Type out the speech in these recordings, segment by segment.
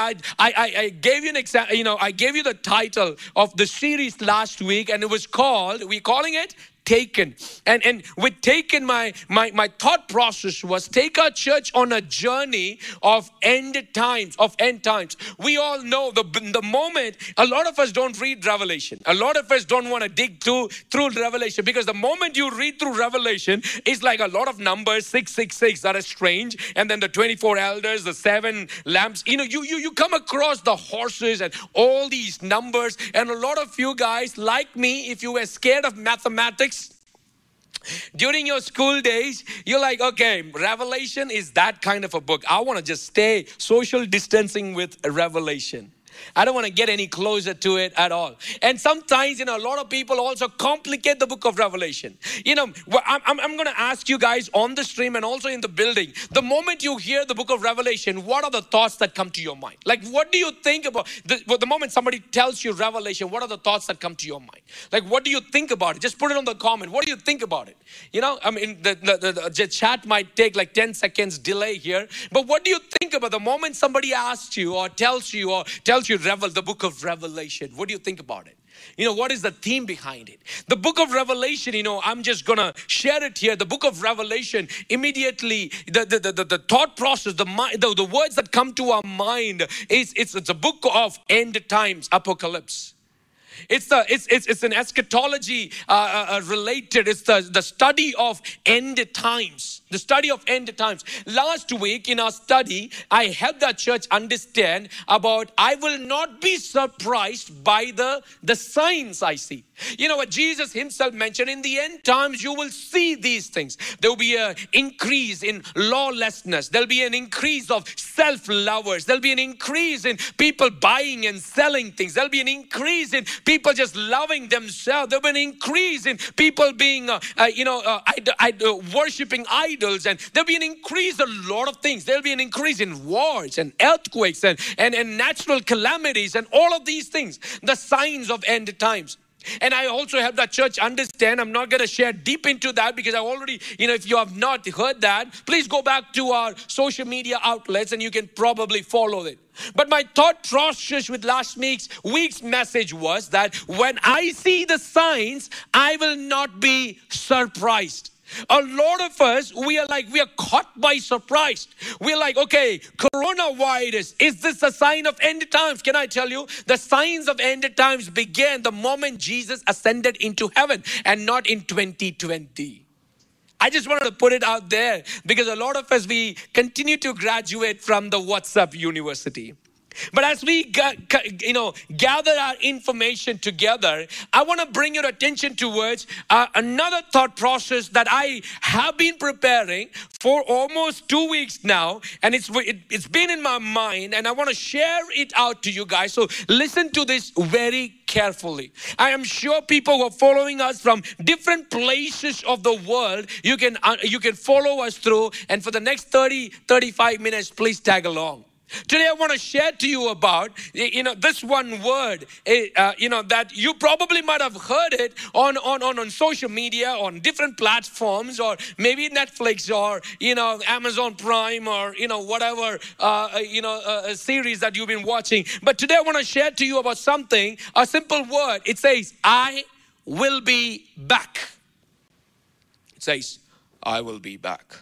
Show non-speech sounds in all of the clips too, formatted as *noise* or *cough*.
I, I, I gave you an example, you know, I gave you the title of the series last week, and it was called, we're calling it taken. And and with taken my my my thought process was take our church on a journey of end times of end times. We all know the the moment a lot of us don't read revelation. A lot of us don't want to dig through through revelation because the moment you read through revelation it's like a lot of numbers 666 that are strange. And then the 24 elders the seven lamps. You know you you you come across the horses and all these numbers. And a lot of you guys like me if you were scared of mathematics during your school days, you're like, okay, Revelation is that kind of a book. I want to just stay social distancing with Revelation. I don't want to get any closer to it at all. And sometimes, you know, a lot of people also complicate the book of Revelation. You know, I'm, I'm, I'm going to ask you guys on the stream and also in the building the moment you hear the book of Revelation, what are the thoughts that come to your mind? Like, what do you think about the, the moment somebody tells you Revelation, what are the thoughts that come to your mind? Like, what do you think about it? Just put it on the comment. What do you think about it? You know, I mean, the, the, the, the chat might take like 10 seconds delay here, but what do you think about the moment somebody asks you or tells you or tells you Revel, the book of Revelation? What do you think about it? You know, what is the theme behind it? The book of Revelation, you know, I'm just gonna share it here. The book of Revelation, immediately, the, the, the, the, thought process, the, the, the words that come to our mind is it's, it's a book of end times, apocalypse. It's the it's it's, it's an eschatology uh, uh, uh, related. It's the the study of end times. The study of end times. Last week in our study, I helped the church understand about I will not be surprised by the the signs I see. You know what Jesus himself mentioned in the end times you will see these things. There will be an increase in lawlessness. There'll be an increase of self-lovers. There'll be an increase in people buying and selling things. There'll be an increase in people just loving themselves. There'll be an increase in people being, uh, uh, you know, uh, uh, worshiping idols. And there'll be an increase a lot of things. There'll be an increase in wars and earthquakes and, and, and natural calamities and all of these things. The signs of end times. And I also help that church understand. I'm not going to share deep into that because I already, you know, if you have not heard that, please go back to our social media outlets and you can probably follow it. But my thought process with last week's week's message was that when I see the signs, I will not be surprised. A lot of us, we are like, we are caught by surprise. We're like, okay, coronavirus, is this a sign of end times? Can I tell you? The signs of end times began the moment Jesus ascended into heaven and not in 2020. I just wanted to put it out there because a lot of us, we continue to graduate from the WhatsApp university. But as we you know gather our information together, I want to bring your attention towards uh, another thought process that I have been preparing for almost two weeks now, and it's it, it's been in my mind, and I want to share it out to you guys. So listen to this very carefully. I am sure people who are following us from different places of the world, you can uh, you can follow us through, and for the next 30 35 minutes, please tag along. Today, I want to share to you about, you know, this one word, eh, uh, you know, that you probably might have heard it on, on, on, on social media, on different platforms, or maybe Netflix, or, you know, Amazon Prime, or, you know, whatever, uh, uh you know, uh, a series that you've been watching. But today, I want to share to you about something, a simple word. It says, I will be back. It says, I will be back.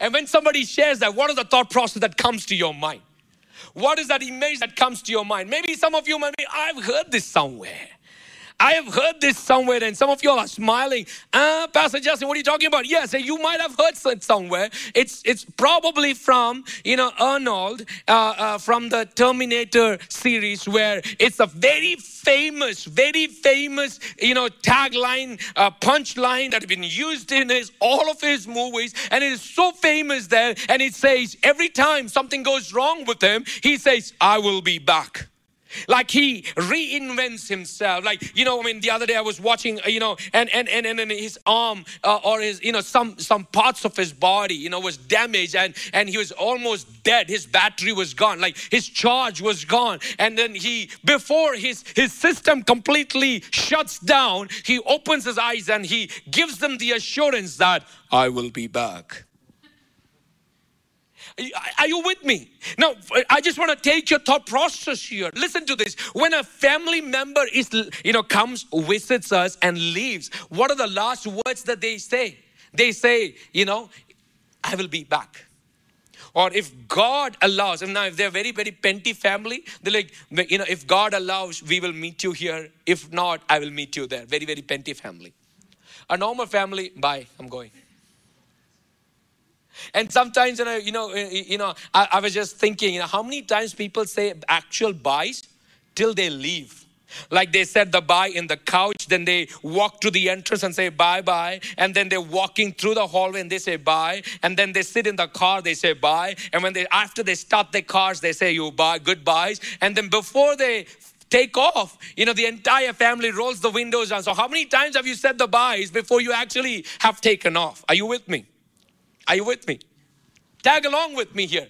And when somebody shares that, what is the thought process that comes to your mind? What is that image that comes to your mind? Maybe some of you might be, I've heard this somewhere. I have heard this somewhere, and some of you are smiling. Ah, Pastor Justin, what are you talking about? Yes, you might have heard it somewhere. It's it's probably from you know Arnold uh, uh, from the Terminator series, where it's a very famous, very famous you know tagline, uh, punchline that has been used in his all of his movies, and it is so famous there. And it says every time something goes wrong with him, he says, "I will be back." Like he reinvents himself. Like you know i mean the other day i was watching you know and and and, and his arm uh, or his you know some some parts of his body you know was damaged and and he was almost dead. His battery was gone. Like his charge was gone. And then he before his his system completely shuts down he opens his eyes and he gives them the assurance that i will be back Are you with me? Now, I just want to take your thought process here. Listen to this. When a family member is, you know, comes, visits us, and leaves, what are the last words that they say? They say, you know, I will be back. Or if God allows, and now if they're very, very penty family, they're like, you know, if God allows, we will meet you here. If not, I will meet you there. Very, very penty family. A normal family, bye, I'm going. And sometimes, you know, you know, you know I, I was just thinking, you know, how many times people say actual buys till they leave? Like they said the bye in the couch, then they walk to the entrance and say bye bye. And then they're walking through the hallway and they say bye. And then they sit in the car, they say bye. And when they after they start their cars, they say you bye, goodbyes. And then before they take off, you know, the entire family rolls the windows down. So how many times have you said the byes before you actually have taken off? Are you with me? Are you with me? Tag along with me here.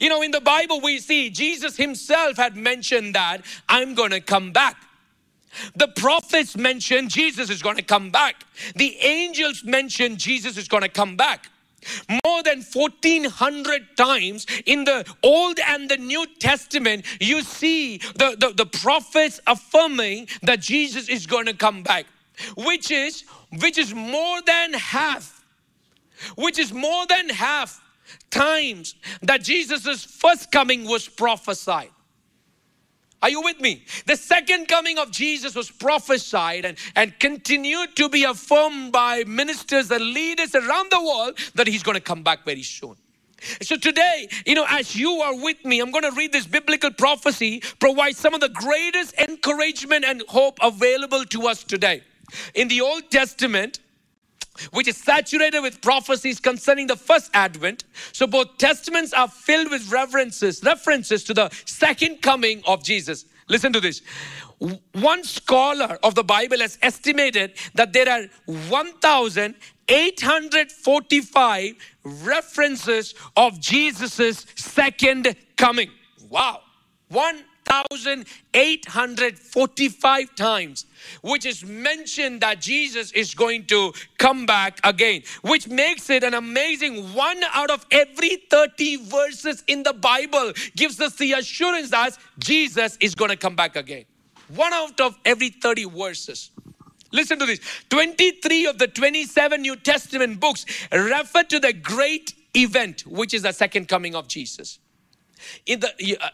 You know, in the Bible, we see Jesus himself had mentioned that I'm going to come back. The prophets mentioned Jesus is going to come back. The angels mentioned Jesus is going to come back. More than 1400 times in the Old and the New Testament, you see the, the, the prophets affirming that Jesus is going to come back, which is which is more than half which is more than half times that Jesus' first coming was prophesied. Are you with me? The second coming of Jesus was prophesied and, and continued to be affirmed by ministers and leaders around the world that he's going to come back very soon. So today, you know, as you are with me, I'm going to read this biblical prophecy, provide some of the greatest encouragement and hope available to us today. In the Old Testament, which is saturated with prophecies concerning the first advent. So both testaments are filled with references, references to the second coming of Jesus. Listen to this. One scholar of the Bible has estimated that there are 1,845 references of Jesus' second coming. Wow. One 1,845 times, which is mentioned that Jesus is going to come back again, which makes it an amazing one out of every 30 verses in the Bible gives us the assurance that Jesus is going to come back again. One out of every 30 verses. Listen to this 23 of the 27 New Testament books refer to the great event, which is the second coming of Jesus. Uh,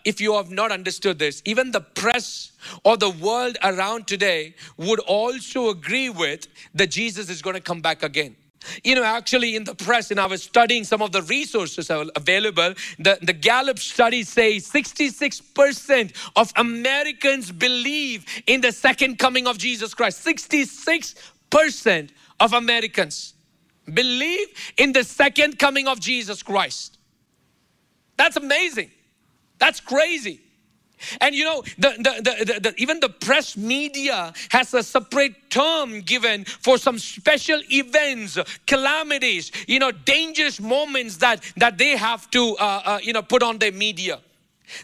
if you have not understood this, even the press or the world around today would also agree with that Jesus is going to come back again. You know, actually, in the press, and I was studying some of the resources available, the, the Gallup study says 66% of Americans believe in the second coming of Jesus Christ. 66% of Americans believe in the second coming of Jesus Christ. That's amazing. That's crazy. And you know, the, the, the, even the press media has a separate term given for some special events, calamities, you know, dangerous moments that, that they have to, uh, uh, you know, put on their media.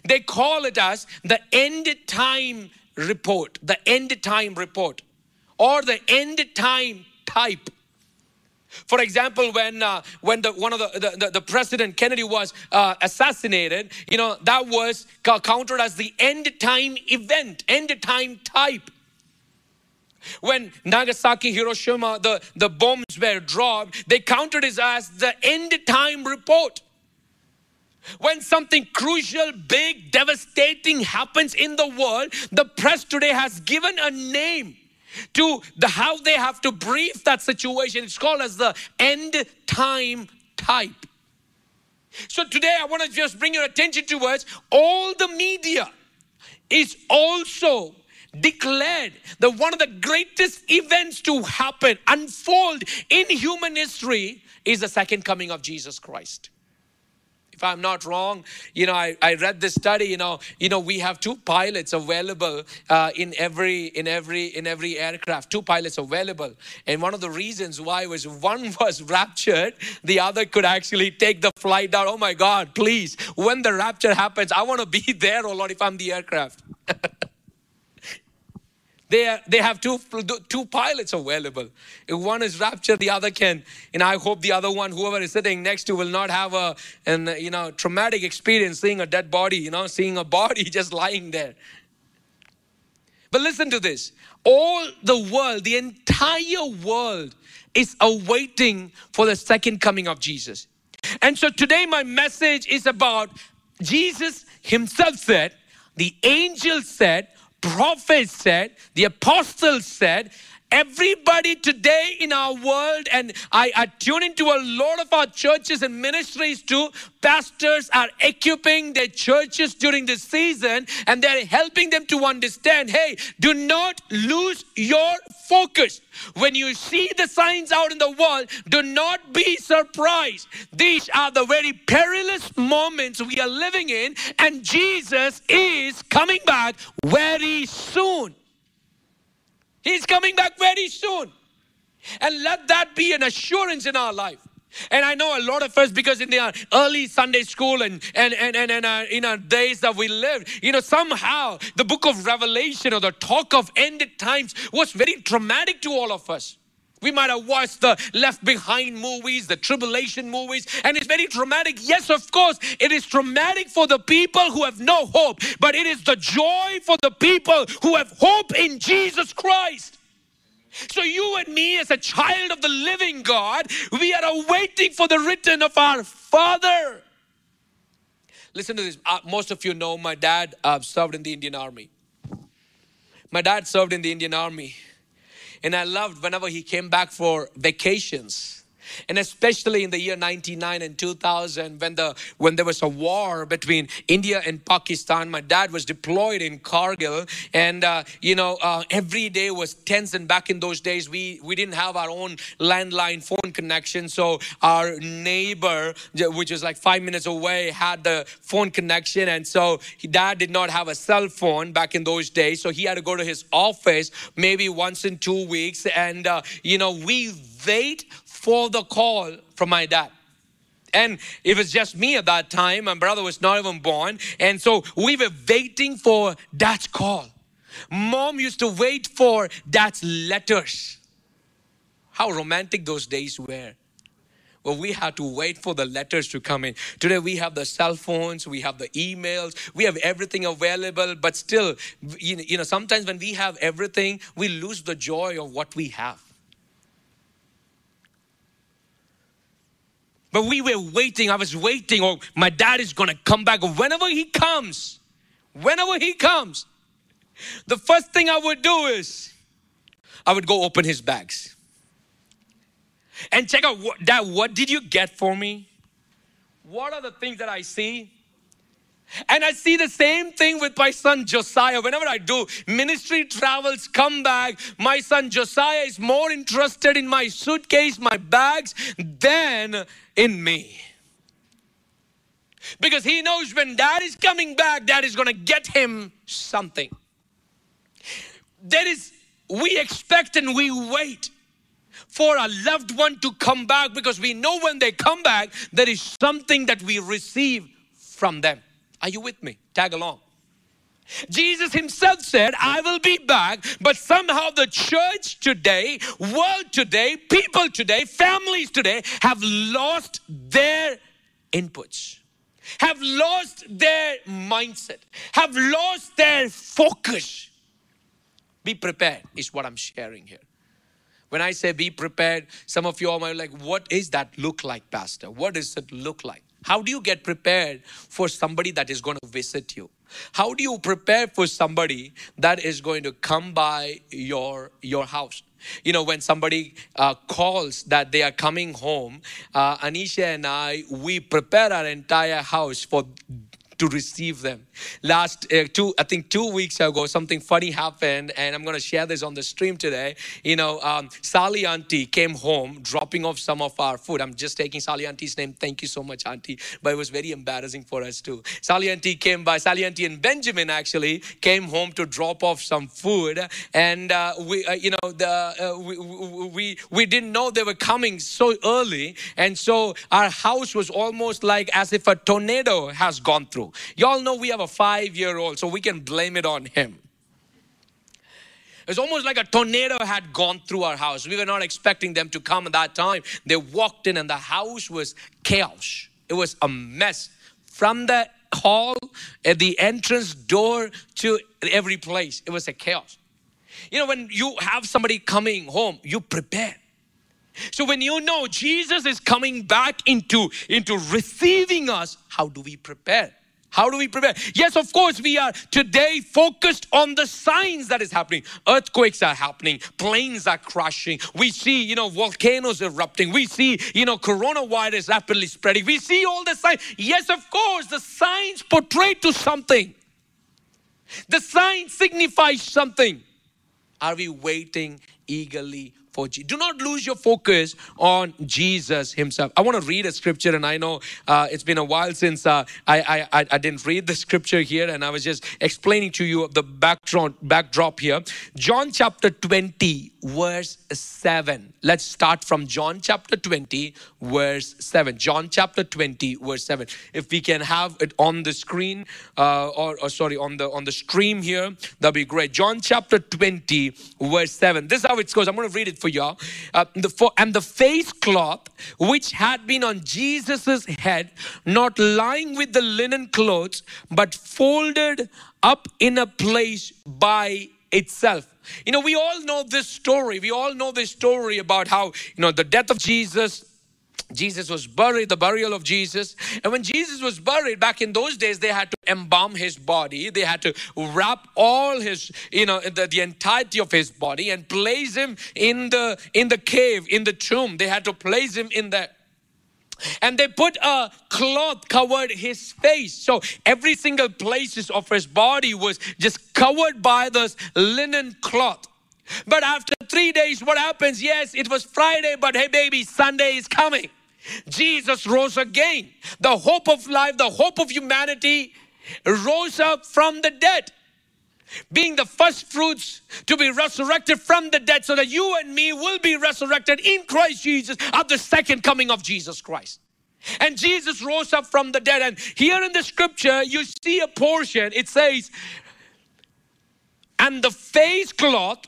They call it as the end time report, the end time report, or the end time type. For example, when uh, when the one of the, the, the president Kennedy was uh, assassinated, you know that was counted as the end time event, end time type. When Nagasaki, Hiroshima, the, the bombs were dropped, they counted it as the end time report. When something crucial, big, devastating happens in the world, the press today has given a name to the how they have to brief that situation. It's called as the end time type. So today I want to just bring your attention towards all the media is also declared that one of the greatest events to happen, unfold in human history is the second coming of Jesus Christ if I'm not wrong, you know, I, I read this study, you know, you know, we have two pilots available uh, in every in every in every aircraft, two pilots available. And one of the reasons why was one *laughs* was raptured, the other could actually take the flight down. Oh my God, please, when the rapture happens, I want to be *laughs* there, oh Lord, if I'm the aircraft. *laughs* They, they have two, two pilots available. If one is raptured, the other can. And I hope the other one, whoever is sitting next to, will not have a an, you know, traumatic experience seeing a dead body, you know, seeing a body *laughs* just lying there. But listen to this all the world, the entire world is awaiting for the second coming of Jesus. And so today, my message is about Jesus Himself said, the angel said, prophets said, the apostles said, everybody today in our world, and I, I tune into a lot of our churches and ministries too. Pastors are equipping their churches during this season and they're helping them to understand hey, do not lose your focus. When you see the signs out in the world, do not be surprised. These are the very perilous moments we are living in, and Jesus is coming back very soon. He's coming back very soon. And let that be an assurance in our life. And I know a lot of us, because in the early Sunday school and, and, and, and, and uh, in our days that we lived, you know, somehow the book of Revelation or the talk of ended times was very dramatic to all of us. We might have watched the Left Behind movies, the tribulation movies, and it's very traumatic. Yes, of course, it is traumatic for the people who have no hope, but it is the joy for the people who have hope in Jesus Christ. So, you and me, as a child of the living God, we are awaiting for the return of our Father. Listen to this. Uh, most of you know my dad uh, served in the Indian Army. My dad served in the Indian Army. And I loved whenever he came back for vacations and especially in the year 99 and 2000 when the when there was a war between india and pakistan my dad was deployed in kargil. And uh, you know uh, every day was tense. And back in those days we we didn't have our own landline phone connection. So our neighbor which was like five minutes away had the phone connection. And so dad did not have a cell phone back in those days. So he had to go to his office maybe once in two weeks. And uh, you know we wait for the call from my dad. And it was just me at that time. My brother was not even born. And so we were waiting for dad's call. Mom used to wait for dad's letters. How romantic those days were. Well, we had to wait for the letters to come in. Today we have the cell phones, we have the emails, we have everything available, but still, you know, sometimes when we have everything, we lose the joy of what we have. But we were waiting. I was waiting. or my dad is going to come back. Whenever he comes, whenever he comes, the first thing I would do is I would go open his bags and check out what, dad, what did you get for me? What are the things that I see? And I see the same thing with my son Josiah. Whenever I do ministry travels, come back, my son Josiah is more interested in my suitcase, my bags, than in me. Because he knows when dad is coming back, dad is going to get him something. There is, we expect and we wait for a loved one to come back because we know when they come back, there is something that we receive from them. Are you with me? Tag along. Jesus himself said, I will be back, but somehow the church today, world today, people today, families today have lost their inputs, have lost their mindset, have lost their focus. Be prepared, is what I'm sharing here. When I say be prepared, some of you are like, what is that look like, Pastor? What does it look like? How do you get prepared for somebody that is going to visit you? How do you prepare for somebody that is going to come by your your house? You know, when somebody uh, calls that they are coming home, uh, Anisha and I, we prepare our entire house for to receive them. Last uh, two, I think two weeks ago, something funny happened, and I'm going to share this on the stream today. You know, um, Sally Auntie came home dropping off some of our food. I'm just taking Sally Auntie's name. Thank you so much, Auntie. But it was very embarrassing for us too. Sally Auntie came by. Sally Auntie and Benjamin actually came home to drop off some food, and uh, we, uh, you know, the uh, we, we we didn't know they were coming so early, and so our house was almost like as if a tornado has gone through. Y'all know we have a five year old, so we can blame it on him. was almost like a tornado had gone through our house. We were not expecting them to come at that time. They walked in, and the house was chaos. It was a mess. From the hall, at the entrance door to every place, it was a chaos. You know, when you have somebody coming home, you prepare. So when you know Jesus is coming back into, into receiving us, how do we prepare? How do we prepare? Yes, of course, we are today focused on the signs that is happening. Earthquakes are happening, planes are crashing. We see, you know, volcanoes erupting. We see, you know, coronavirus rapidly spreading. We see all the signs. Yes, of course, the signs portray to something. The sign signifies something. Are we waiting eagerly for Jesus. Do not lose your focus on Jesus Himself. I want to read a scripture, and I know uh, it's been a while since uh, I, I, I didn't read the scripture here, and I was just explaining to you the backdrop, backdrop here. John chapter 20, verse 7. Let's start from John chapter 20, verse 7. John chapter 20, verse 7. If we can have it on the screen, uh, or, or sorry, on the on the stream here, that'd be great. John chapter 20, verse 7. This is how it goes. I'm going to read it for you. Uh, the, and the face cloth which had been on Jesus's head, not lying with the linen clothes, but folded up in a place by itself. You know, we all know this story. We all know this story about how, you know, the death of Jesus, Jesus was buried, the burial of Jesus. And when Jesus was buried back in those days, they had to embalm his body. They had to wrap all his, you know, the, the entirety of his body and place him in the in the cave, in the tomb. They had to place him in there. And they put a cloth covered his face. So every single places of his body was just covered by this linen cloth. But after three days, what happens? Yes, it was Friday, but hey, baby, Sunday is coming. Jesus rose again. The hope of life, the hope of humanity rose up from the dead. Being the first fruits to be resurrected from the dead, so that you and me will be resurrected in Christ Jesus at the second coming of Jesus Christ. And Jesus rose up from the dead. And here in the scripture, you see a portion, it says, And the face cloth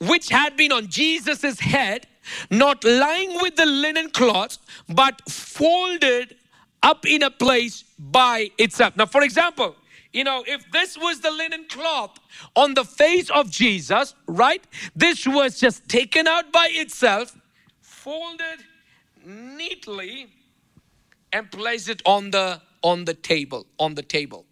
which had been on Jesus' head not lying with the linen cloth, but folded up in a place by itself. Now, for example, you know, if this was the linen cloth on the face of Jesus, right? This was just taken out by itself, folded neatly, and placed it on the on the table, on the table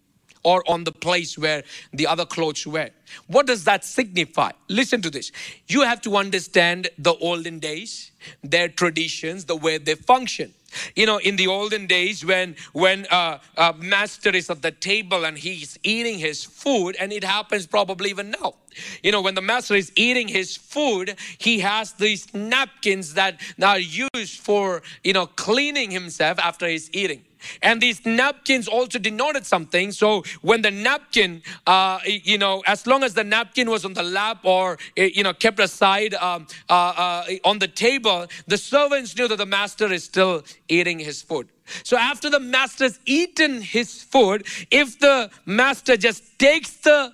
or on the place where the other clothes were. What does that signify? Listen to this. You have to understand the olden days, their traditions, the way they function. You know, in the olden days, when when uh, uh, master is at the table and he's eating his food, and it happens probably even now. You know, when the master is eating his food, he has these napkins that are used for you know cleaning himself after he's eating. And these napkins also denoted something. So when the napkin, uh, you know, as long as the napkin was on the lap or, eh, you know, kept aside um, uh, uh, on the table, the servants knew that the master is still eating his food. So after the master's eaten his food, if the master just takes the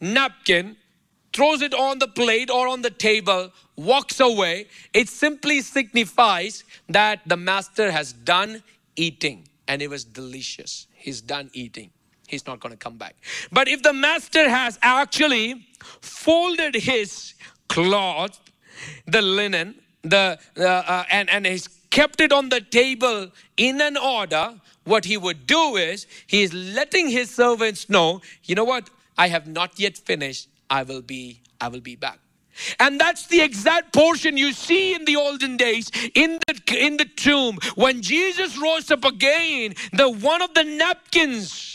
napkin, throws it on the plate or on the table, walks away, it simply signifies that the master has done eating and it was delicious. He's done eating. He's not going to come back. But if the master has actually folded his cloth, the linen, the uh, uh, and and he's kept it on the table in an order, what he would do is he is letting his servants know, you know what? I have not yet finished. I will be I will be back. And that's the exact portion you see in the olden days in the in the tomb. When Jesus rose up again the one of the napkins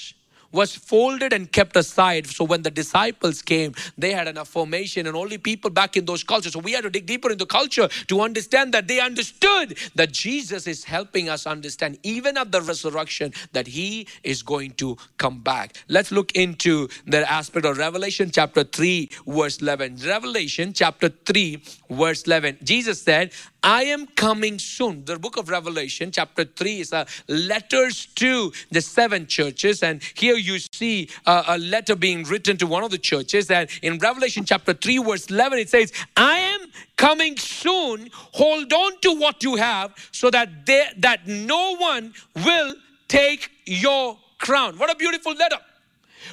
was folded and kept aside. So when the disciples came, they had an affirmation, and only people back in those cultures. So we had to dig deeper into culture to understand that they understood that Jesus is helping us understand, even at the resurrection, that He is going to come back. Let's look into the aspect of Revelation chapter 3, verse 11. Revelation chapter 3, verse 11. Jesus said, I am coming soon. The book of Revelation, chapter 3, is a letters to the seven churches. And here you see a, a letter being written to one of the churches. And in Revelation chapter 3, verse 11, it says, I am coming soon. Hold on to what you have so that, there, that no one will take your crown. What a beautiful letter.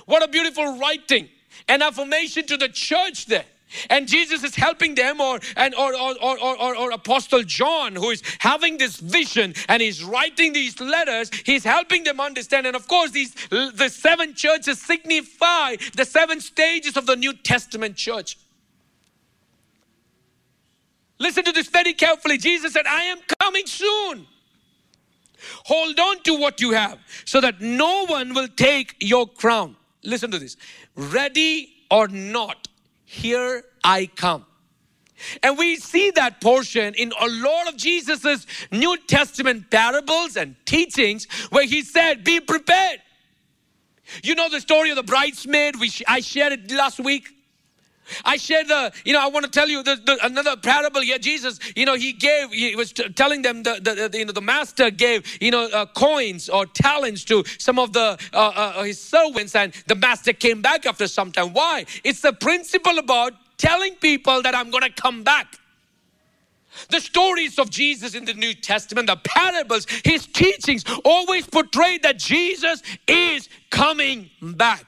What a beautiful writing. An affirmation to the church there and Jesus is helping them, or and or or, or, or, or Apostle John, who is having this vision and he's writing these letters, he's helping them understand. And of course, these the seven churches signify the seven stages of the New Testament church. Listen to this very carefully. Jesus said, I am coming soon. Hold on to what you have so that no one will take your crown. Listen to this. Ready or not, here I come. And we see that portion in a lot of Jesus's New Testament parables and teachings where he said, Be prepared. You know the story of the bridesmaid, we, I shared it last week. I shared the, you know, I want to tell you the, the, another parable here. Jesus, you know, he gave, he was t- telling them the, the, the, you know, the master gave, you know, uh, coins or talents to some of the uh, uh, his servants, and the master came back after some time. Why? It's the principle about telling people that I'm going to come back. The stories of Jesus in the New Testament, the parables, his teachings always portray that Jesus is coming back.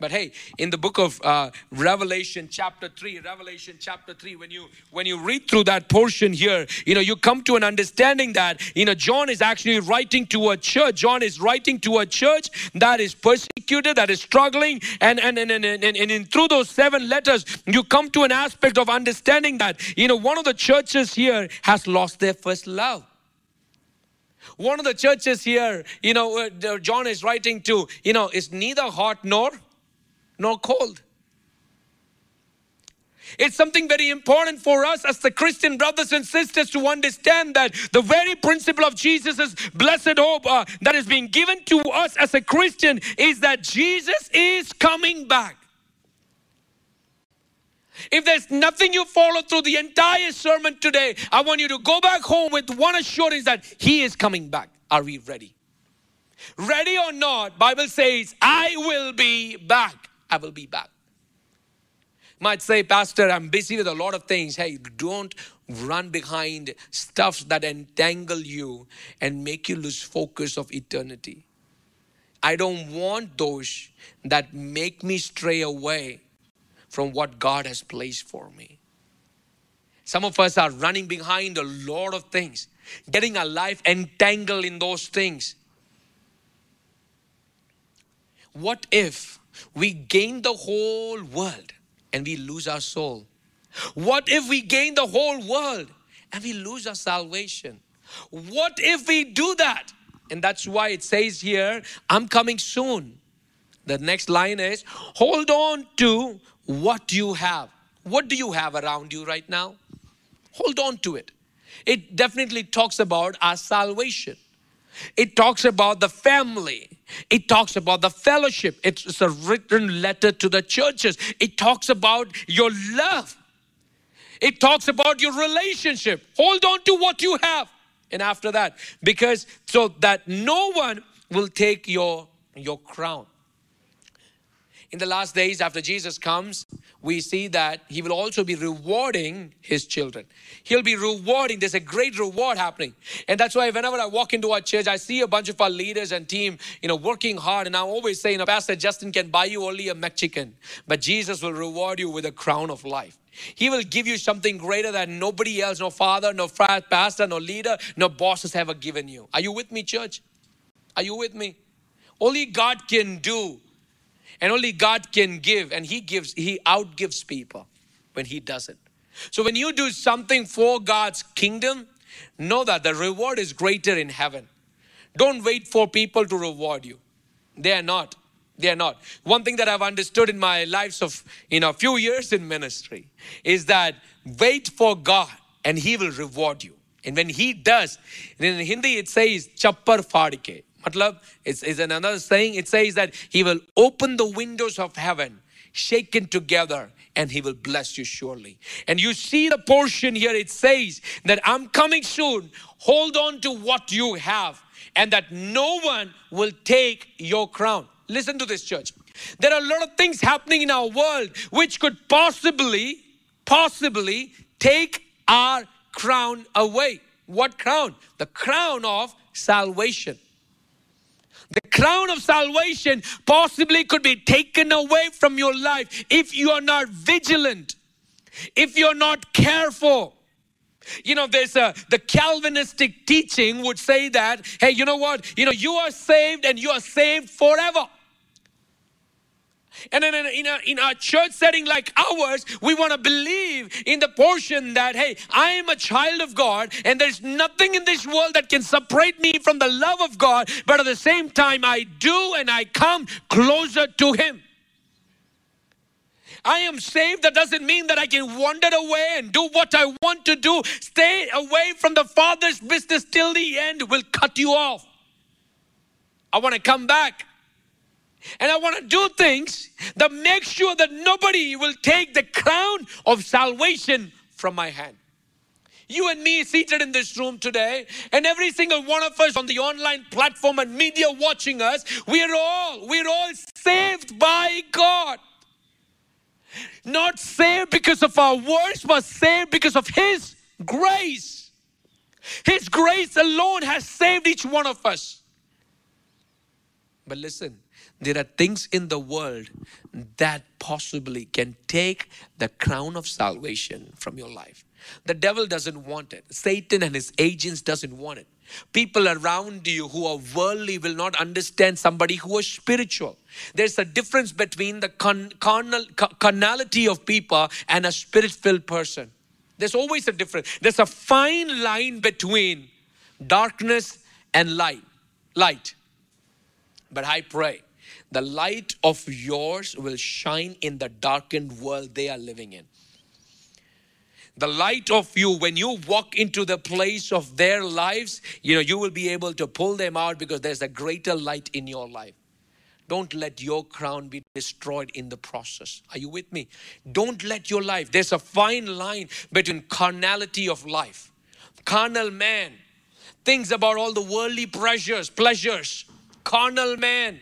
But hey, in the book of uh, Revelation, chapter three, Revelation chapter three, when you when you read through that portion here, you know you come to an understanding that you know John is actually writing to a church. John is writing to a church that is persecuted, that is struggling, and and and and, and, and, and in through those seven letters, you come to an aspect of understanding that you know one of the churches here has lost their first love. One of the churches here, you know, uh, John is writing to, you know, is neither hot nor nor cold. It's something very important for us as the Christian brothers and sisters to understand that the very principle of Jesus' blessed hope uh, that is being given to us as a Christian is that Jesus is coming back. If there's nothing you follow through the entire sermon today, I want you to go back home with one assurance that He is coming back. Are we ready? Ready or not, Bible says, I will be back. I will be back. Might say, Pastor, I'm busy with a lot of things. Hey, don't run behind stuff that entangle you and make you lose focus of eternity. I don't want those that make me stray away from what God has placed for me. Some of us are running behind a lot of things, getting our life entangled in those things. What if we gain the whole world and we lose our soul? What if we gain the whole world and we lose our salvation? What if we do that? And that's why it says here, I'm coming soon. The next line is, hold on to what you have. What do you have around you right now? Hold on to it. It definitely talks about our salvation. It talks about the family. It talks about the fellowship. It's a written letter to the churches. It talks about your love. It talks about your relationship. Hold on to what you have. And after that, because so that no one will take your, your crown. In the last days, after Jesus comes, we see that he will also be rewarding his children. He'll be rewarding. There's a great reward happening. And that's why whenever I walk into our church, I see a bunch of our leaders and team, you know, working hard. And I always say, you know, Pastor Justin can buy you only a Mexican, but Jesus will reward you with a crown of life. He will give you something greater than nobody else, no father, no pastor, no leader, no boss has ever given you. Are you with me, church? Are you with me? Only God can do and only God can give, and He gives, He outgives people when He does it. So when you do something for God's kingdom, know that the reward is greater in heaven. Don't wait for people to reward you. They are not. They are not. One thing that I've understood in my lives of you know a few years in ministry is that wait for God and He will reward you. And when He does, in Hindi it says chappar fadike. Matlab, it's, it's another saying. It says that He will open the windows of heaven, shaken together, and He will bless you surely. And you see the portion here, it says that I'm coming soon. Hold on to what you have, and that no one will take your crown. Listen to this, church. There are a lot of things happening in our world which could possibly, possibly take our crown away. What crown? The crown of salvation. The crown of salvation possibly could be taken away from your life if you are not vigilant, if you're not careful. You know, there's a the Calvinistic teaching would say that, hey, you know what? You know, you are saved and you are saved forever. And in, in, a, in a church setting like ours, we want to believe in the portion that, hey, I am a child of God and there's nothing in this world that can separate me from the love of God. But at the same time, I do and I come closer to Him. I am saved. That doesn't mean that I can wander away and do what I want to do. Stay away from the Father's business till the end will cut you off. I want to come back. And I want to do things that make sure that nobody will take the crown of salvation from my hand. You and me seated in this room today, and every single one of us on the online platform and media watching us, we're all, we're all saved by God. Not saved because of our works, but saved because of His grace. His grace alone has saved each one of us. But listen, there are things in the world that possibly can take the crown of salvation from your life. The devil doesn't want it. Satan and his agents doesn't want it. People around you who are worldly will not understand somebody who is spiritual. There's a difference between the con- carnal, carnality of people and a spirit-filled person. There's always a difference. There's a fine line between darkness and light. Light. But I pray the light of yours will shine in the darkened world they are living in. The light of you, when you walk into the place of their lives, you know, you will be able to pull them out because there's a greater light in your life. Don't let your crown be destroyed in the process. Are you with me? Don't let your life, there's a fine line between carnality of life, carnal man, thinks about all the worldly pressures, pleasures, carnal man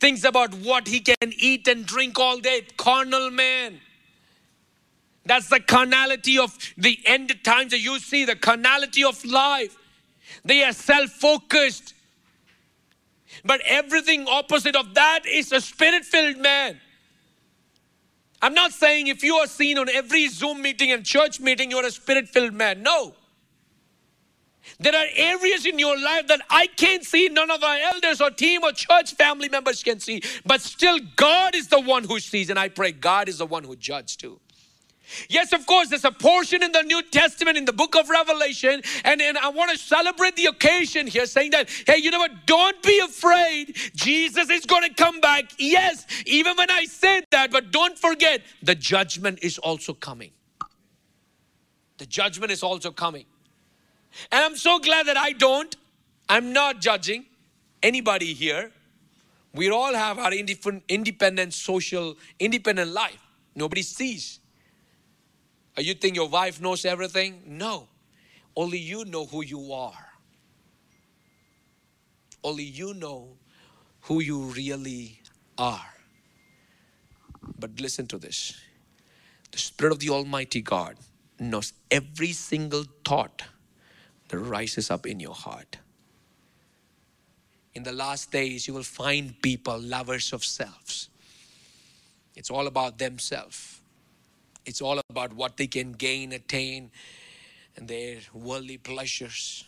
thinks about what he can eat and drink all day. Carnal man. That's the carnality of the end times that you see, the carnality of life. They are self focused. But everything opposite of that is a spirit filled man. I'm not saying if you are seen on every Zoom meeting and church meeting, you're a spirit filled man. No. There are areas in your life that I can't see, none of our elders or team or church family members can see, but still God is the one who sees, and I pray God is the one who judges too. Yes, of course, there's a portion in the New Testament in the book of Revelation, and, and I want to celebrate the occasion here, saying that, hey, you know what? Don't be afraid. Jesus is going to come back. Yes, even when I said that, but don't forget, the judgment is also coming. The judgment is also coming. And I'm so glad that I don't. I'm not judging anybody here. We all have our independent social, independent life. Nobody sees. You think your wife knows everything? No. Only you know who you are. Only you know who you really are. But listen to this the Spirit of the Almighty God knows every single thought that rises up in your heart. In the last days, you will find people lovers of selves. It's all about themselves. It's all about what they can gain, attain, and their worldly pleasures.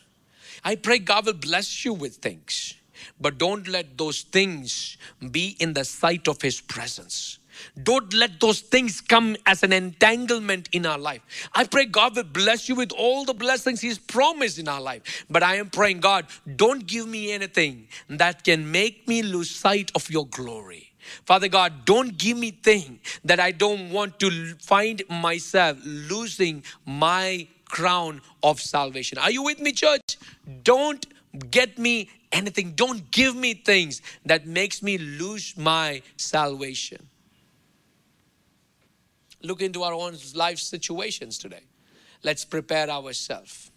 I pray God will bless you with things, but don't let those things be in the sight of His presence. Don't let those things come as an entanglement in our life. I pray God will bless you with all the blessings He's promised in our life. But I am praying, God, don't give me anything that can make me lose sight of your glory. Father God, don't give me thing that I don't want to find myself losing my crown of salvation. Are you with me, church? Don't get me anything. Don't give me things that makes me lose my salvation. Look into our own life situations today. Let's prepare ourselves.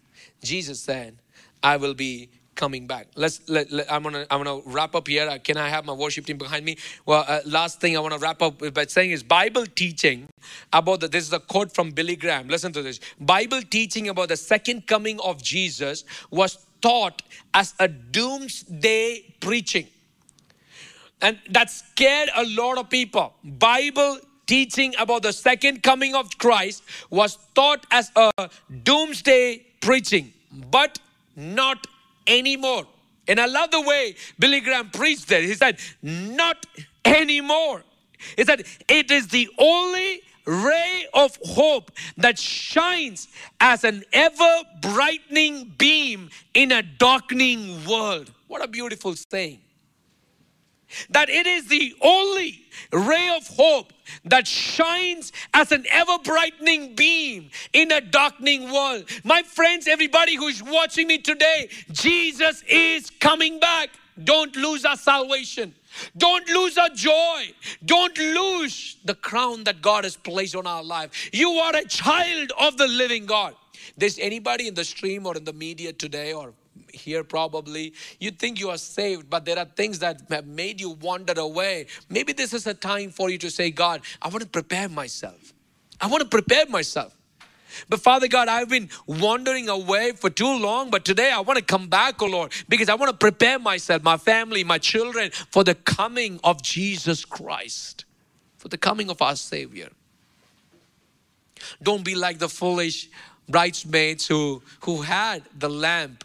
Jesus said, I will be coming back. Let's. Let, let, I'm gonna. I'm gonna wrap up here. Uh, can I have my worship team behind me? Well, uh, last thing I want to wrap up by saying is Bible teaching about the. This is a quote from Billy Graham. Listen to this. Bible teaching about the second coming of Jesus was taught as a doomsday preaching, and that scared a lot of people. Bible teaching about the second coming of Christ was taught as a doomsday preaching, but not anymore. And I love the way Billy Graham preached that. He said, Not anymore. He said, It is the only ray of hope that shines as an ever brightening beam in a darkening world. What a beautiful saying that it is the only ray of hope that shines as an ever brightening beam in a darkening world. My friends, everybody who is watching me today, Jesus is coming back. Don't lose our salvation. Don't lose our joy. Don't lose the crown that God has placed on our life. You are a child of the living God. There's anybody in the stream or in the media today or here probably. You think you are saved but there are things that have made you wander away. Maybe this is a time for you to say god i want to prepare myself. I want to prepare myself. But Father God, I've been wandering away for too long, but today I want to come back, oh Lord, because I want to prepare myself, my family, my children for the coming of Jesus Christ, for the coming of our Savior. Don't be like the foolish bridesmaids who, who had the lamp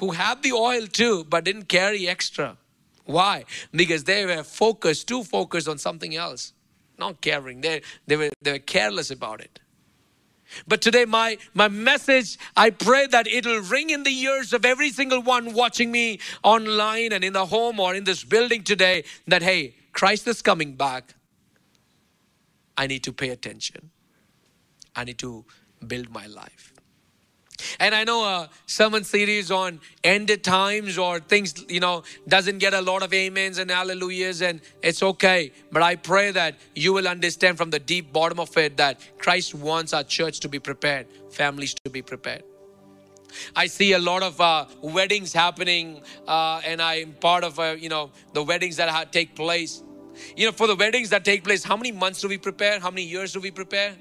who had the oil too, but didn't carry extra. Why? Because they were focused, too focused on something else, not caring. They, they, were, they were careless about it. But today, my, my message, I pray that it'll ring in the ears of every single one watching me online and in the home or in this building today that, hey, Christ is coming back. I need to pay attention. I need to build my life. And I know a sermon series on ended times or things, you know, doesn't get a lot of amens and hallelujahs, and it's okay. But I pray that you will understand from the deep bottom of it that Christ wants our church to be prepared, families to be prepared. I see a lot of uh, weddings happening, uh, and I'm part of, uh, you know, the weddings that take place. You know, for the weddings that take place, how many months do we prepare? How many years do we prepare?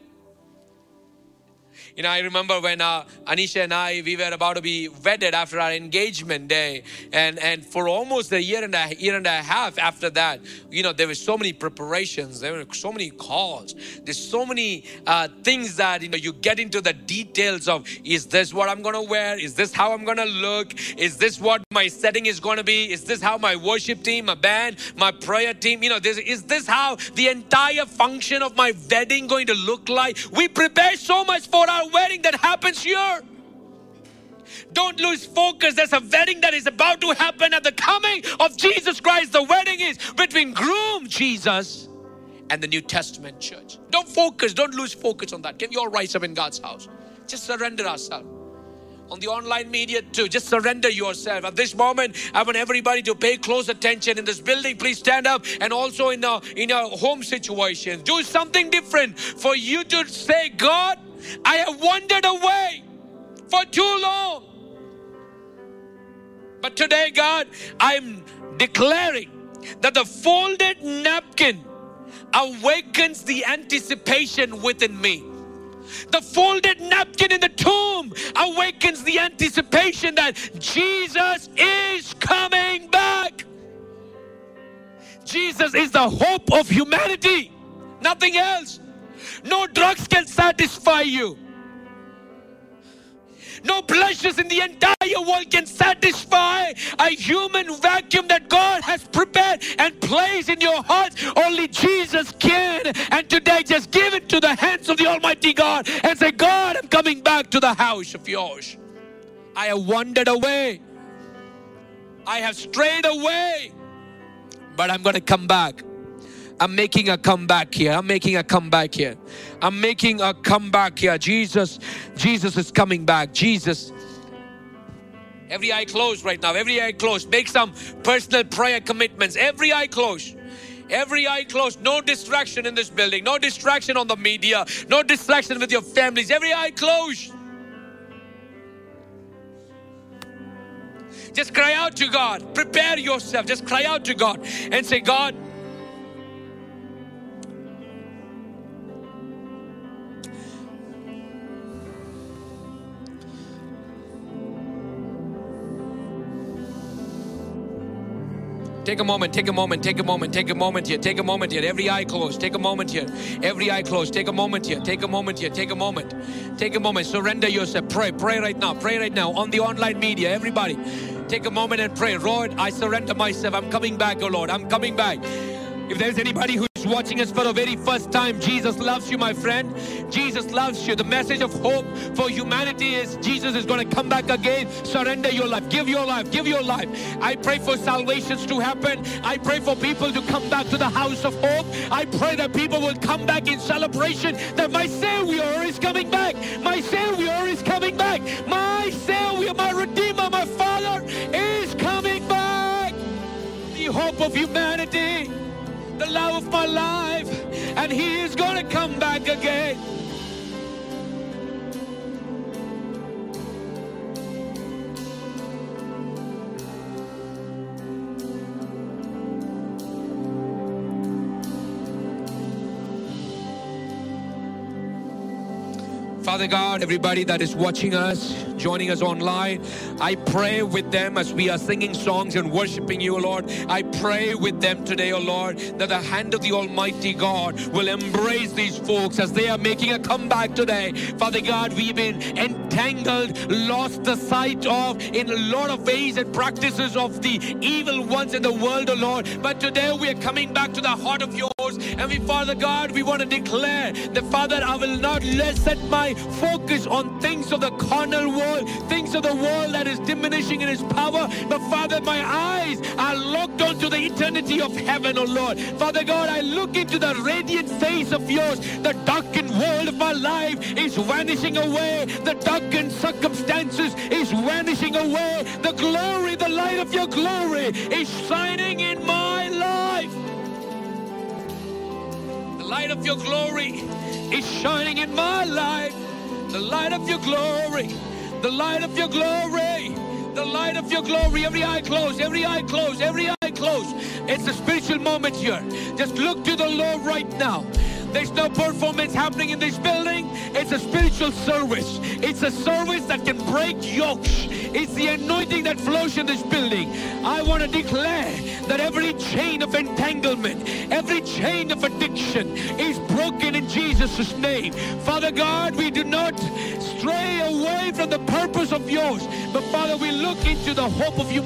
You know, I remember when uh, Anisha and I, we were about to be wedded after our engagement day. And, and for almost a year and a year and a half after that, you know, there were so many preparations. There were so many calls. There's so many uh, things that, you know, you get into the details of, is this what I'm going to wear? Is this how I'm going to look? Is this what my setting is going to be? Is this how my worship team, my band, my prayer team, you know, this, is this how the entire function of my wedding going to look like? We prepare so much for our wedding that happens here. Don't lose focus. There's a wedding that is about to happen at the coming of Jesus Christ. The wedding is between groom Jesus and the New Testament church. Don't focus, don't lose focus on that. Can you all rise up in God's house? Just surrender ourselves. On the online media too, just surrender yourself. At this moment, I want everybody to pay close attention in this building. Please stand up and also in a, in a home situation. Do something different for you to say, God, I have wandered away for too long. But today, God, I'm declaring that the folded napkin awakens the anticipation within me. The folded napkin in the tomb awakens the anticipation that Jesus is coming back. Jesus is the hope of humanity, nothing else. No drugs can satisfy you. No pleasures in the entire world can satisfy a human vacuum that God has prepared and placed in your heart. Only Jesus can. And today, just give it to the hands of the Almighty God and say, God, I'm coming back to the house of yours. I have wandered away. I have strayed away. But I'm going to come back. I'm making a comeback here. I'm making a comeback here. I'm making a comeback here. Jesus, Jesus is coming back. Jesus. Every eye closed right now. Every eye closed. Make some personal prayer commitments. Every eye closed. Every eye closed. No distraction in this building. No distraction on the media. No distraction with your families. Every eye closed. Just cry out to God. Prepare yourself. Just cry out to God and say, God, Take a moment, take a moment, take a moment, take a moment here, take a moment here. Every eye closed, take a moment here. Every eye closed, take a moment here, take a moment here, take a moment. Take a moment, surrender yourself. Pray, pray right now, pray right now on the online media. Everybody, take a moment and pray. Lord, I surrender myself. I'm coming back, oh Lord, I'm coming back. If there's anybody who's watching us for the very first time, Jesus loves you, my friend. Jesus loves you. The message of hope for humanity is Jesus is going to come back again. Surrender your life. Give your life. Give your life. I pray for salvations to happen. I pray for people to come back to the house of hope. I pray that people will come back in celebration that my Savior is coming back. My Savior is coming back. My Savior, my Redeemer, my Father is coming back. The hope of humanity love of my life, and He is going to come back again. Father God, everybody that is watching us, joining us online, I pray with them as we are singing songs and worshiping you, Lord. I pray with them today, O Lord, that the hand of the Almighty God will embrace these folks as they are making a comeback today. Father God, we've been entangled, lost the sight of in a lot of ways and practices of the evil ones in the world, O Lord. But today we are coming back to the heart of yours. And we, Father God, we want to declare that, Father, I will not let set my focus on things of the carnal world, things of the world that is diminishing in its power. But Father, my eyes are locked onto the eternity of heaven, oh Lord. Father God, I look into the radiant face of yours. The darkened world of my life is vanishing away. The darkened circumstances is vanishing away. The glory, the light of your glory is shining in my life. The light of your glory is shining in my life the light of your glory, the light of your glory, the light of your glory. Every eye closed, every eye closed, every eye closed. It's a spiritual moment here. Just look to the Lord right now. There's no performance happening in this building. It's a spiritual service. It's a service that can break yokes. It's the anointing that flows in this building. I want to declare that every chain of entanglement, every chain of addiction is broken in Jesus' name. Father God, we do not stray away from the purpose of yours, but Father, we look into the hope of you